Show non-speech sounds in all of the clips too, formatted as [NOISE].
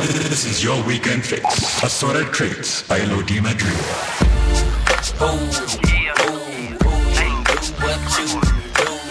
This is your weekend fix. Assorted traits by Lodi Madrid. Oh, oh, oh,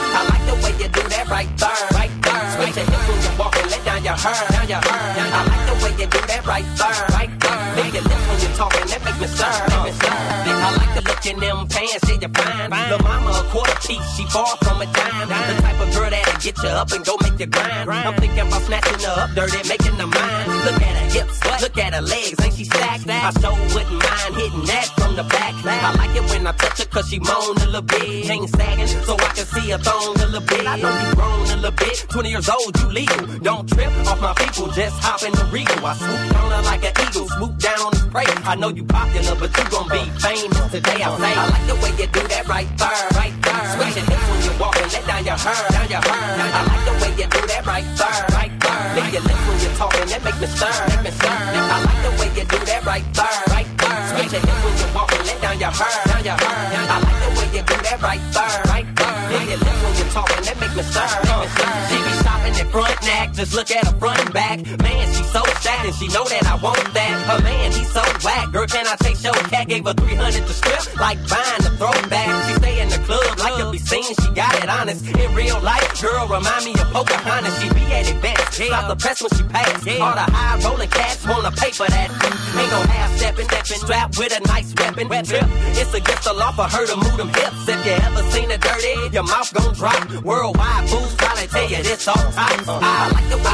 I like the way you do that right there, right there. Switch your hips when you walk and let down your hair, down your hair. I like the way you do that right there, right there. Big your lips when you're talking, that make me stir, make me stir. I like the look in them pants, yeah, you're fine. The mama a quarter piece, she far from a dime. The type of girl that'll get you up and go make you grind. I'm thinking about snatching her up dirty, making her mine. Look at her hips, look at her legs, ain't she stacked? I so wouldn't mind hitting that from the back. I like it when I touch her cause she moan a little bit. Chain sagging so I can see her thong a little bit. I know you grown a little bit, 20 years old, you legal. Don't trip off my people, just hop in the regal. I swoop on her like an eagle, swoop down on the prey. I know you popular, but you gon' be famous today. I say, I like the way you do that right there, right there. Switch your hips when you walk and let down your hair, down your hair. I like the way you do that right there, right there. Lick your lips when you're talking, that make me stir, make me stir. I like the way you do that right there, right there. Switch your hips when you walk and let down your hair, down your hair. I like the way you do that right there, right there. Lick your lips when you're talking, that make me stir, make me stir. She be shopping at Frontenac, just look at her front and back. Man, she so sad and she know that I want that. Her man, he so whack. Girl, can I take show? Cat gave her 300 to strip, like buying the throwback. She stay in the club like to be seen, she got it honest. In real life, girl, remind me of Pocahontas. She be at events, stop the press when she pass. All the high rolling cats wanna pay for that. Ain't no half stepping, stepping, strapped with a nice weapon. Trip, it's against the law for her to move them hips. If you ever seen a dirty, your mouth gon' drop. Worldwide fools probably tell you this all time. Uh-huh. I like the way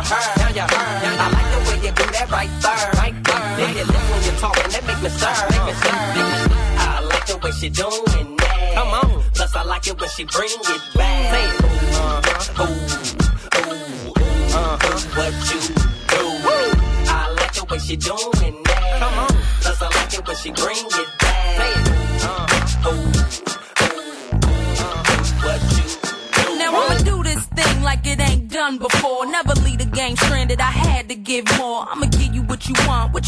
and let down your hair, down your hair. I like the way you do that right there, right there. Lick your lips when you're talking, that make me stir, make me stir. I like the way she doing that. Come on. Plus I like it when she bring it back. Say it. Uh-huh. Ooh, ooh, uh-huh. What you do? I like the way she doing that. Come on. Plus I like it when she bring it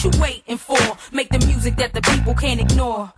what you waiting for. Make the music that the people can't ignore.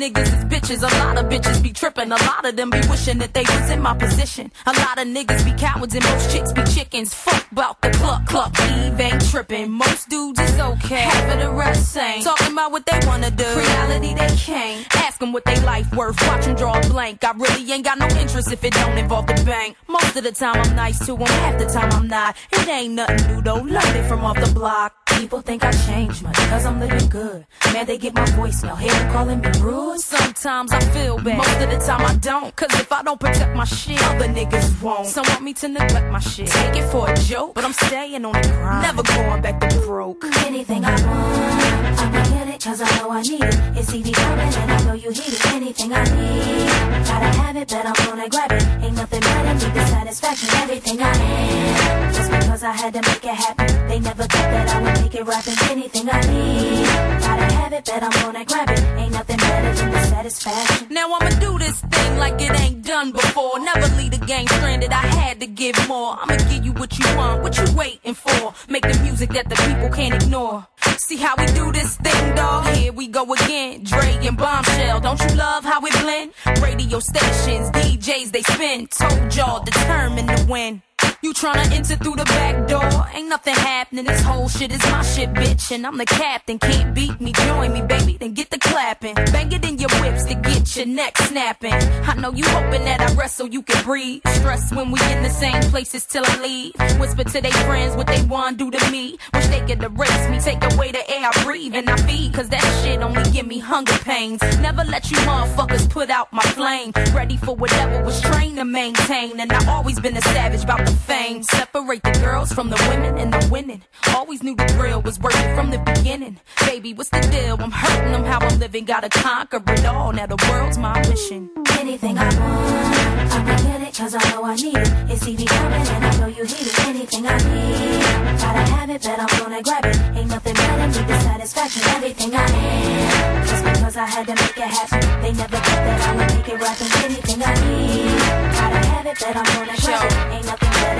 Niggas is bitches, a lot of bitches be tripping. A lot of them be wishing that they was in my position. A lot of niggas be cowards and most chicks be chickens. Fuck about the cluck cluck. Eve ain't tripping. Most dudes is okay. Half of the rest ain't. Talking about what they wanna do. Reality they can't. Ask them what they life worth. Watch them draw a blank. I really ain't got no interest if it don't involve the bank. Most of the time I'm nice to them, half the time I'm not. It ain't nothing new though. Learned it from off the block. People think I changed much cause I'm living good. Man, they get my voicemail. Here calling me rude. Sometimes I feel bad. Most of the time I don't. Cause if I don't protect my shit, other niggas won't. Some want me to neglect my shit. Take it for a joke, but I'm staying on the grind. Never going back to broke. Anything I want, I'ma get it, cause I know I need it. It's easy coming, and I know you need it. Anything I need, gotta have it, but I'm gonna grab it. Ain't nothing better, need the satisfaction. Everything I am, just because I had to make it happen. They never thought that I would make it rapping. Anything I need, gotta have it, but I'm gonna grab it. Ain't nothing better than the satisfaction. Now I'ma do this thing like it ain't done before. Never leave the game stranded. I had to give more. I'ma give you what you want, what you waiting for. Make the music that the people can't ignore. See how we do this thing, dog? Here we go again. Dre and Bombshell, don't you love how we blend? Radio stations, DJs they spin. Told y'all determined to win. You tryna enter through the back door? Ain't nothing happening. This whole shit is my shit, bitch. And I'm the captain. Can't beat me. Join me, baby. Then get the clapping. Bang it in your whips to get your neck snapping. I know you hoping that I rest so you can breathe. Stress when we in the same places till I leave. Whisper to their friends what they want do to me. Wish they could erase me. Take away the air I breathe and I feed. Cause that shit only give me hunger pains. Never let you motherfuckers put out my flame. Ready for whatever was trained to maintain. And I always been a savage about the fame. Separate the girls from the women and the winning. Always knew the drill was working from the beginning. Baby, what's the deal? I'm hurting them how I'm living. Gotta conquer it all. Now the world's my mission. Anything I want, I'ma get it, cause I know I need it. It's easy coming, and I know you need it. Anything I need, i gotta have it, but I'm gonna grab it. Ain't nothing better, need the satisfaction. Everything I am, just because I had to make it happen. They never thought that I would make it rapping. Anything I need, i gotta have it, but I'm gonna grab it. Ain't nothing better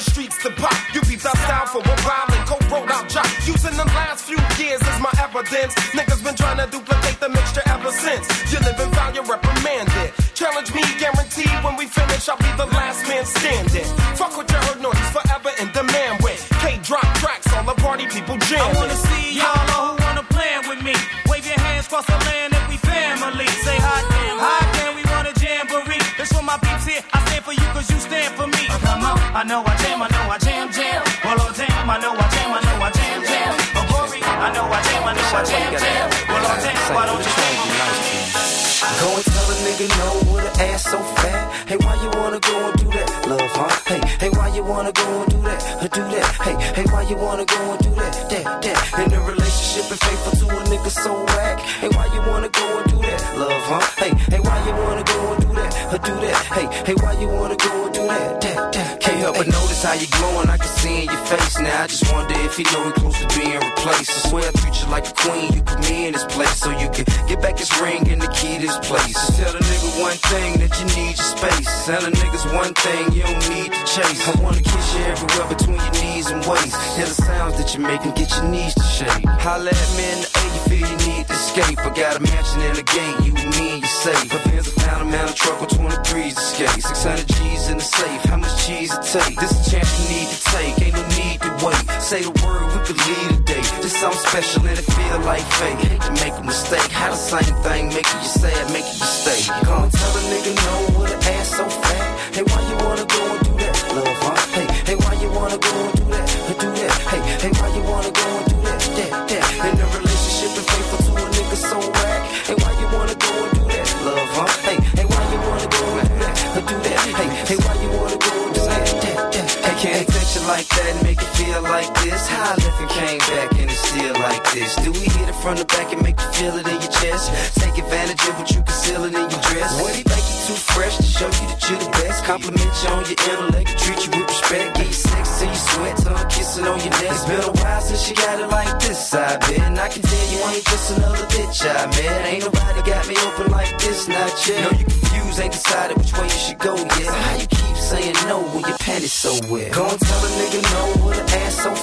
the streets to pop. You beat our style for a while and co-wrote our job. Using the last few years as my evidence. Niggas been trying to duplicate the mixture ever since. You live and foul, you reprimanded. Challenge me, guaranteed when we finish, I'll be the last man standing. I don't jam Go and tell a nigga no with an ass so fat. Hey, why you wanna go and do that, love, huh? Hey, hey, why you wanna go and do that, do that? Hey, hey, why you wanna go and do that, that, that? In a relationship and faithful to a nigga so whack. Hey, why you wanna go and do that, love, huh? Hey, hey, why you wanna go and do that, or do that? Hey, hey, why you wanna go and do that, that, that? Can't help but notice how you're glowing, I can see in your face now. I just wonder if he know he close to being replaced. I swear I treat you like a queen, you put me in this place so you can get back his ring and the key to this place. Just Tell the nigga one thing that you need your space. Tell the niggas one thing you don't need to chase. I wanna kiss you everywhere between your knees and waist. Hear the sounds that you make and get your knees to shake. Holla at me in the A, you feel you need to escape. I got a mansion in the gate, you and me and you safe. My fans have found a man a truck with 23s to skate. 600 G's in the safe, how much cheese it take? This a chance you need to take, ain't no need to wait. Say the word, we could lead a day. Just something special and it feel like fake. Hate to make a mistake, how the same thing making you sad, making you stay. From the back and make you feel it in your chest? Take advantage of what you conceal it in your dress. What he make you too fresh to show you that you're the best. Compliment you on your intellect, treat you with respect. Get you sex till you sweat, tongue kissing on your neck. It's been a while since you got it like this, I bet. And I can tell you ain't just another bitch I met. Ain't nobody got me open like this, not yet. No, you confused, ain't decided which way you should go yet. So how you keep saying no when your panties so wet? Go and tell a nigga no with an ass so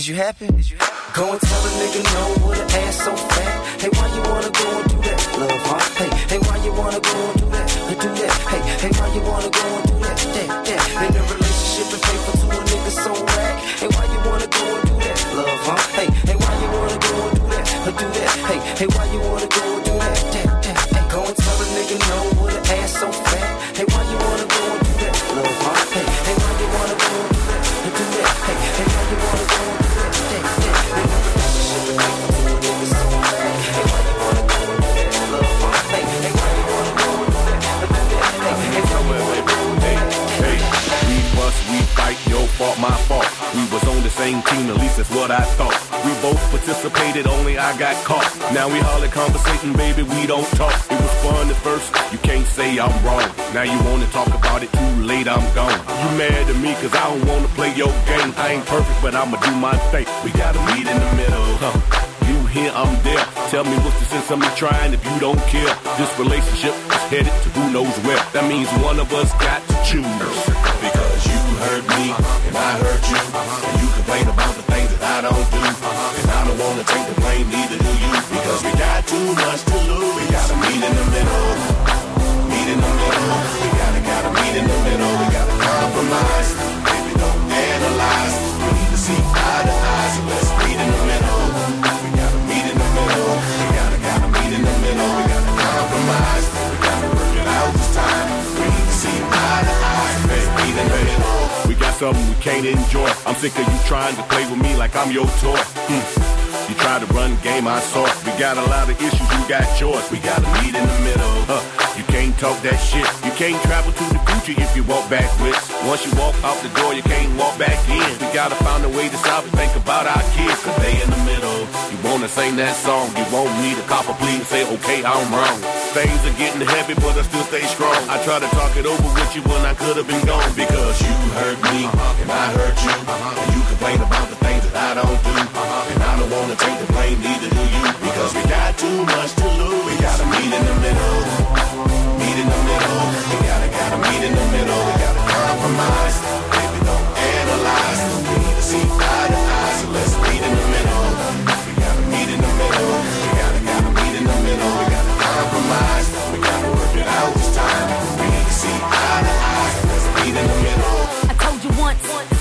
Is you happy? Is you happy? Go and tell a nigga no with an ass so fat. Hey, why you wanna go and do that, love, huh? Hey, hey, why you wanna go and do that, or do that? Hey, hey, why you wanna go and do that, that, that? In a relationship and faithful to a nigga so whack. Hey, why you wanna go and do that, love, huh? Hey, hey, why you wanna go and do that, or do that? Hey, hey, why you wanna I got caught. Now we holler conversating, baby, we don't talk. It was fun at first, you can't say I'm wrong. Now you wanna talk about it too late, I'm gone. You mad at me cause I don't wanna play your game. I ain't perfect, but I'ma do my thing. We gotta meet in the middle. Huh. You here, I'm there. Tell me what's the sense of me trying if you don't care. This relationship is headed to who knows where. That means one of us got to choose. Because you hurt me and I hurt you. You much to lose. We gotta meet in the middle. Meet in the middle. We gotta, gotta meet in the middle. We gotta compromise. Baby, don't analyze. We need to see eye to eye. So let's meet in the middle. We gotta meet in the middle. We gotta, gotta meet in the middle. We gotta compromise. We gotta work it out this time. We need to see eye to eye. Let's meet in the middle. We got something we can't enjoy. I'm sick of you trying to play with me like I'm your toy. Hmm. Try to run game, I saw. We got a lot of issues, you got yours. We gotta meet in the middle. Huh. You can't talk that shit. You can't travel to the future if you walk backwards. Once you walk out the door, you can't walk back in. We gotta find a way to stop and think about our kids, cause they in the middle. You wanna sing that song, you to cop a plea and say, okay, I'm wrong. Things are getting heavy, but I still stay strong. I try to talk it over with you when I could have been gone. Because you hurt me and I hurt you. And you complain about the things that I don't do. I don't wanna take the blame, neither do you. Because we got too much to lose. We gotta meet in the middle. Meet in the middle. We gotta, gotta meet in the middle. We gotta compromise. Baby, don't analyze. We need to see eye to eye. So let's meet in the middle. We gotta meet in the middle. We gotta, gotta meet in the middle. We gotta compromise. We gotta work it out this time. We need to see eye to eye. So let's meet in the middle. I told you once, you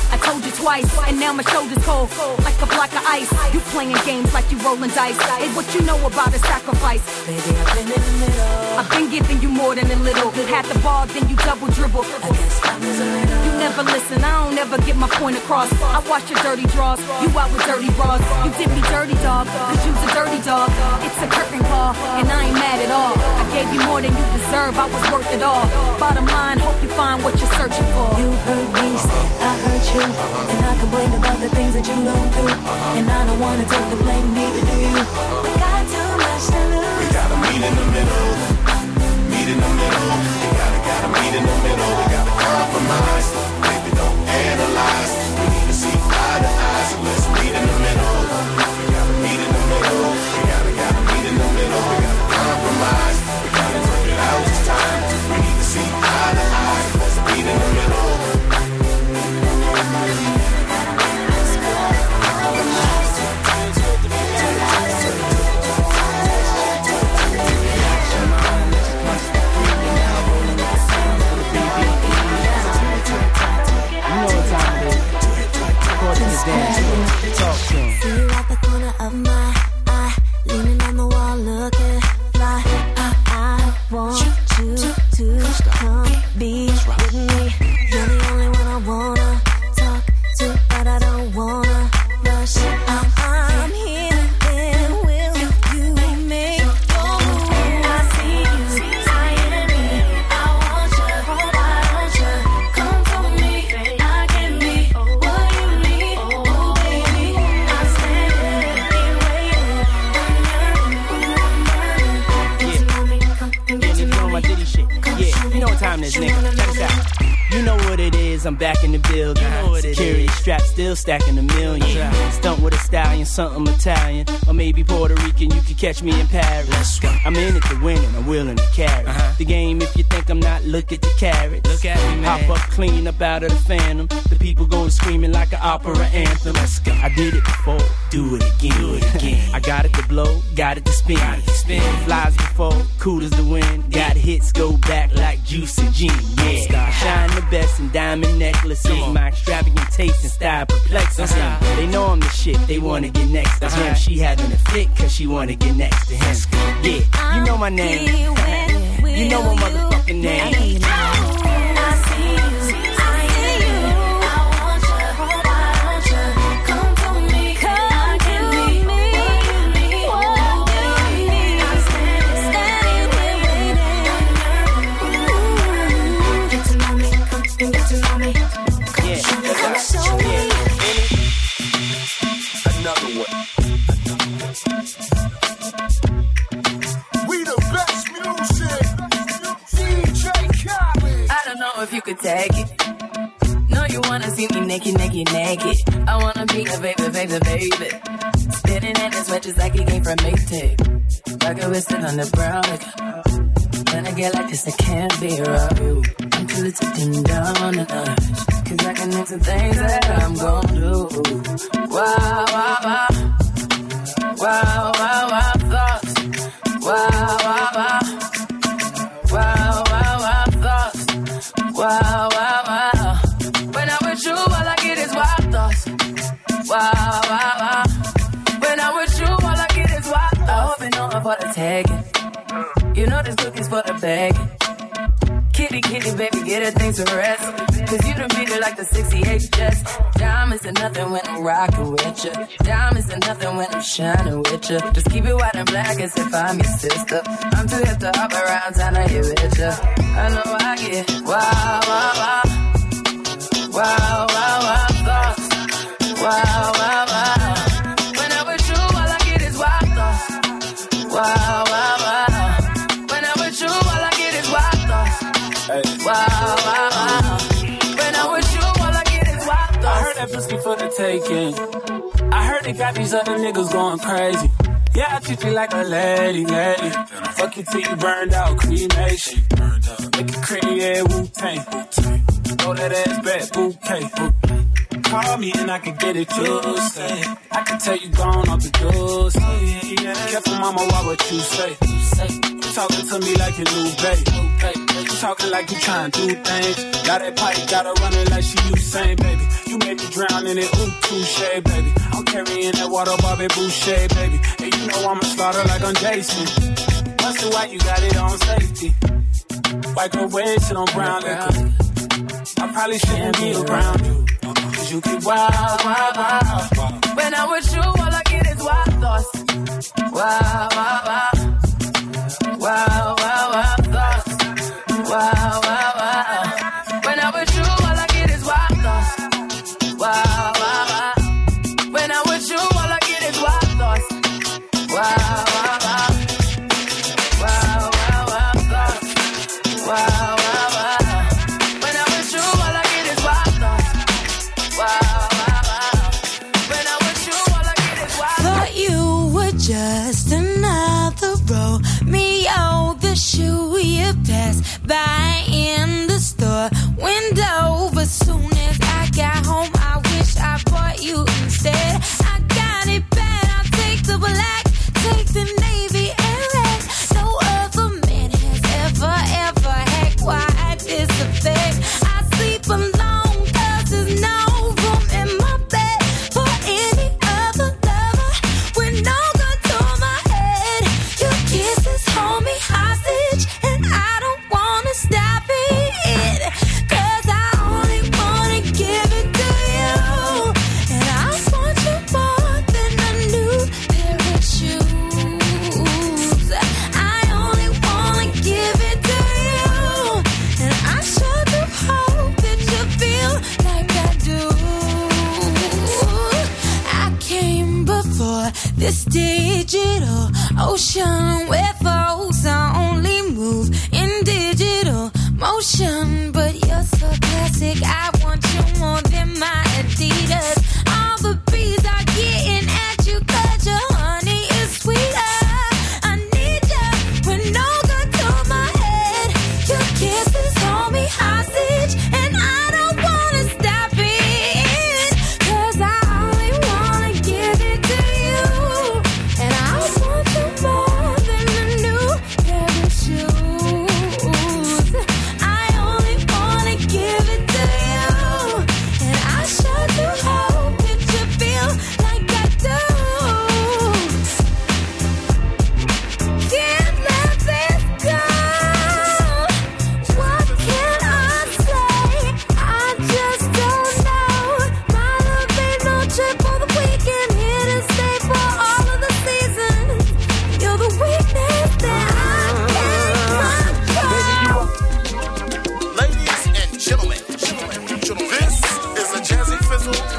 twice, and now my shoulders cold, like a block of ice. You playing games like you rolling dice. Hey, what you know about a sacrifice? Baby, I've been in the middle. I've been giving you more than a little. Had the ball, then you double dribble. I guess time is a. You never listen, I don't ever get my point across. I watch your dirty draws, you out with dirty bras. You did me dirty, dog, cause you's a dirty dog. It's a curtain call, and I ain't mad at all. I gave you more than you deserve, I was worth it all. Bottom line, hope you find what you're searching for. You heard me, say, I heard you. And I complain about the things that you don't do. Uh-huh. And I don't wanna take the blame, neither do you. We got too much to lose. We gotta meet in the middle. Meet in the middle. We gotta, gotta meet in the middle. We gotta compromise. Baby, don't analyze. We need to see eye to eye. So let's time it is, nigga. Check this out. You know what it is, I'm back in the building. You know what it Security strap still stacking a million. Stunt with a stallion, something Italian. Or maybe Puerto Rican, you could catch me in Paris. I'm in it to win and I'm willing to carry. Uh-huh. The game, if you think I'm not, look at the carrots. Look at me, man. Hop up clean up out of the phantom. The people going screaming like an opera anthem. Let's go. I did it before, do it again. Do it again. [LAUGHS] I got it to blow, got it to spin. Got it to spin. Flies before, cool as the wind. Got hits go back like juice and gin. Yeah. Shine the best in diamond necklaces. My extravagant taste and style perplexes them. They know I'm the shit, they wanna get next to him. She having a fit cause she wanna get next to him. Yeah, you know my name. You know my motherfucking name. rockin' with ya. Diamonds are nothing when I'm shining with ya. Just keep it white and black as if I'm your sister. I'm too hip to hop around, time to hit with ya. I know I get wow, wow, wow. Wow, wow, wow, thoughts. Wow, wow, wow. When I'm with you, all I get is wild thoughts. Wow. opportunities for the taking. I heard they got these other niggas going crazy. Yeah, I treat you like a lady, lady. Fuck you till you burned out, cremation. Make it creamy, yeah, Wu Tang. Throw that ass back, bouquet. Call me and I can get it Tuesday. I can tell you gone off the doors. Careful, mama, why what you say? Talking to me like your new babe talking like you trying to do things. Got that potty, gotta run it like she Usain, baby. You make me drown in it, ooh, touche, baby. I'm carrying that water, Bobby Boucher, baby. And you know I'm a slaughter like I'm Jason. Busted white? you got it on safety. White girl red, sit on brown liquor. I probably shouldn't be around you. Cause you get wild, wild, wild. When I'm with you, all I get is wild thoughts. wild, wild, wild. Wow.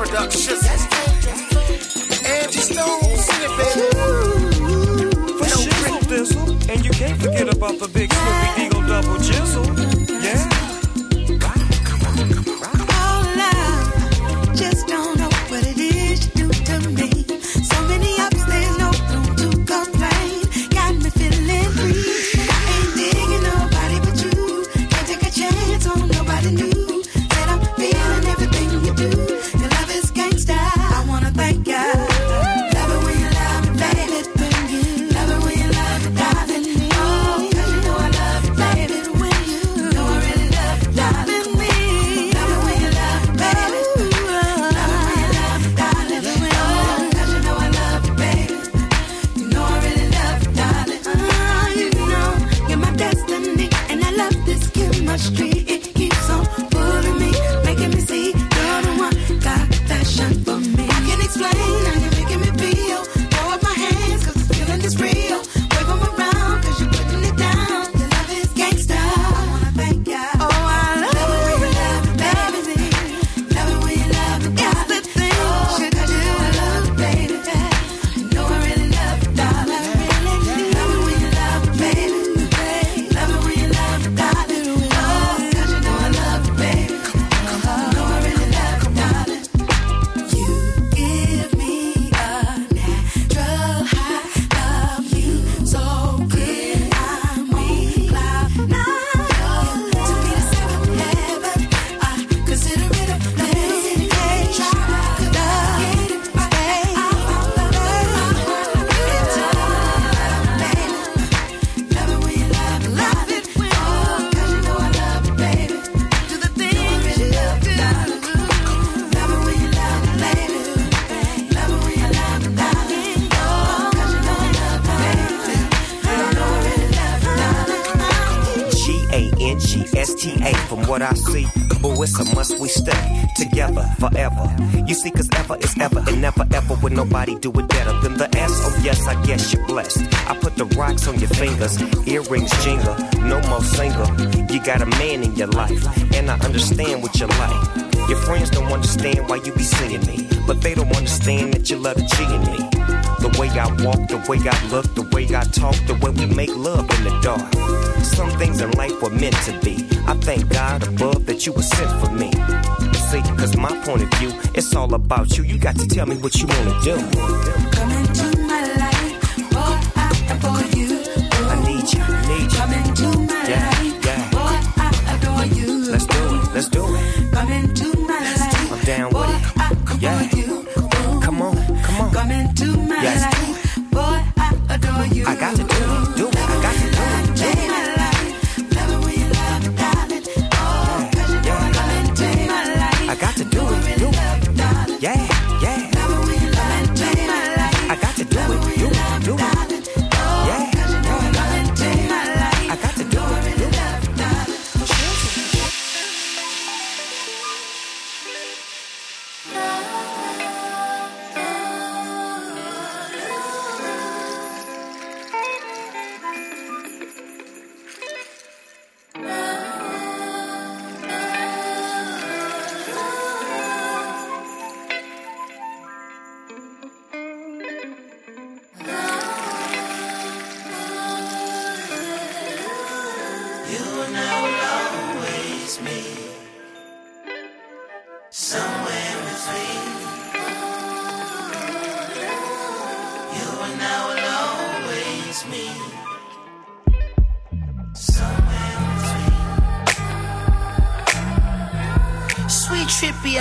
Productions it's a must we stay together forever. You see, cause ever is ever and never ever would nobody do it better than the S. Oh, yes, I guess you're blessed. I put the rocks on your fingers, earrings jingle, no more single. You got a man in your life, and I understand what you like. Your friends don't understand why you be seeing me, but they don't understand that you love the G me. The way I walk, the way I look, the way I talk, the way we make love in the dark. Some things in life were meant to be. I thank God above that you were sent for me. See, cause my point of view, it's all about you. You got to tell me what you wanna do. Come into my life, boy, I adore you. I need you, need you. Come into my Yeah, life, yeah. I adore you. Let's do it, let's do it. Come into my life, I'm down with it. Yeah. Come on, come on. come into Yes. boy, I adore you. I got to do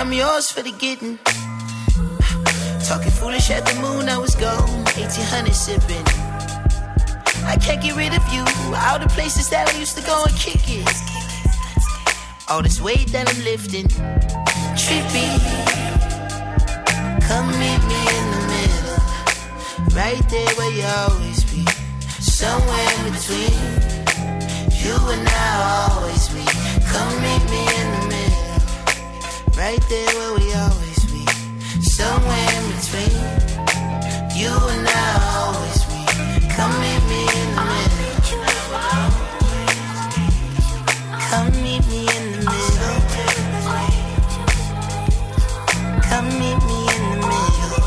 I'm yours for the getting. Talking foolish at the moon, I was gone. 1800 sipping. I can't get rid of you. All the places that I used to go and kick it. All this weight that I'm lifting. Trippy. Come meet me in the middle. Right there where you always be. Somewhere in between. You and I always be. Come meet me in the middle. Right there where we always be. Somewhere in between. You and I always be. Come meet me in the middle. Come meet me in the middle. Come meet me in the middle.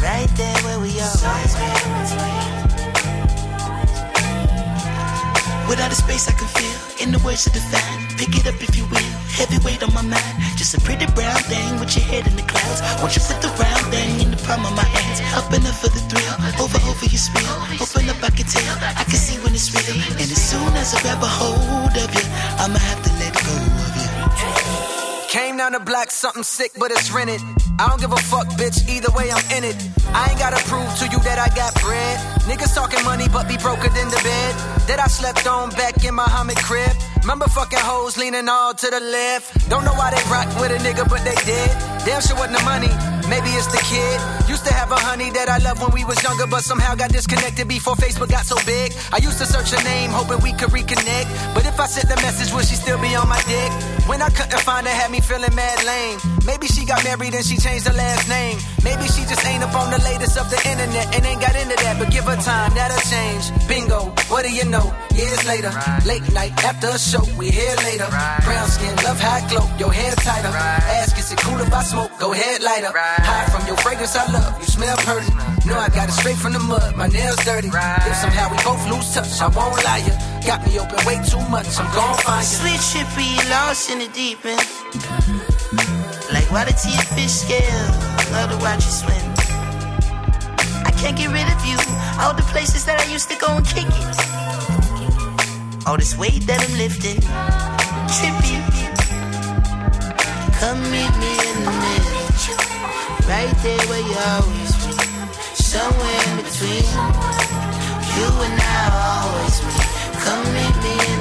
Right there where we always be. Without a space I can feel, in the words of the fan. Pick it up if you will. Heavyweight on my mind. Just a pretty brown thing with your head in the clouds. Won't you put the round thing in the palm of my hands? Up and up for the thrill. Over, over your spill. Open up, I can tell. I can see when it's real. And as soon as I grab a hold of you, I'ma have to Came down to black, something sick, but it's rented. I don't give a fuck, bitch, either way I'm in it. I ain't gotta prove to you that I got bread. Niggas talking money, but be broker than the bed. That I slept on back in my Muhammad crib. Remember fucking hoes leaning all to the left. Don't know why they rock with a nigga, but they did. Damn sure wasn't the money. Maybe it's the kid. Used to have a honey that I loved when we was younger, but somehow got disconnected before Facebook got so big. I used to search her name, hoping we could reconnect. But if I sent the message, would she still be on my dick? When I couldn't find her, had me feeling mad lame. Maybe she got married and she changed her last name. Maybe she just on the latest of the internet and ain't got into that. But give her time, that'll change. Bingo, what do you know? Years later, late night after a show, we here later. Brown skin, love high glow, your hair tighter. Ask, is it cool if I smoke? Go ahead, lighter. High from your fragrance, I love. You smell pretty. Know I got it straight from the mud, my nails dirty. If somehow we both lose touch, I won't lie ya. Got me open way too much, I'm gon' find ya. Sweet trippy, lost in the deep end. Like water to your fish scale. Love to watch you swim can't get rid of you. All the places that I used to go and kick it. All this weight that I'm lifting. Trippy. Come meet me in the middle. Right there where you always been. Somewhere in between. You and I always meet. Come meet me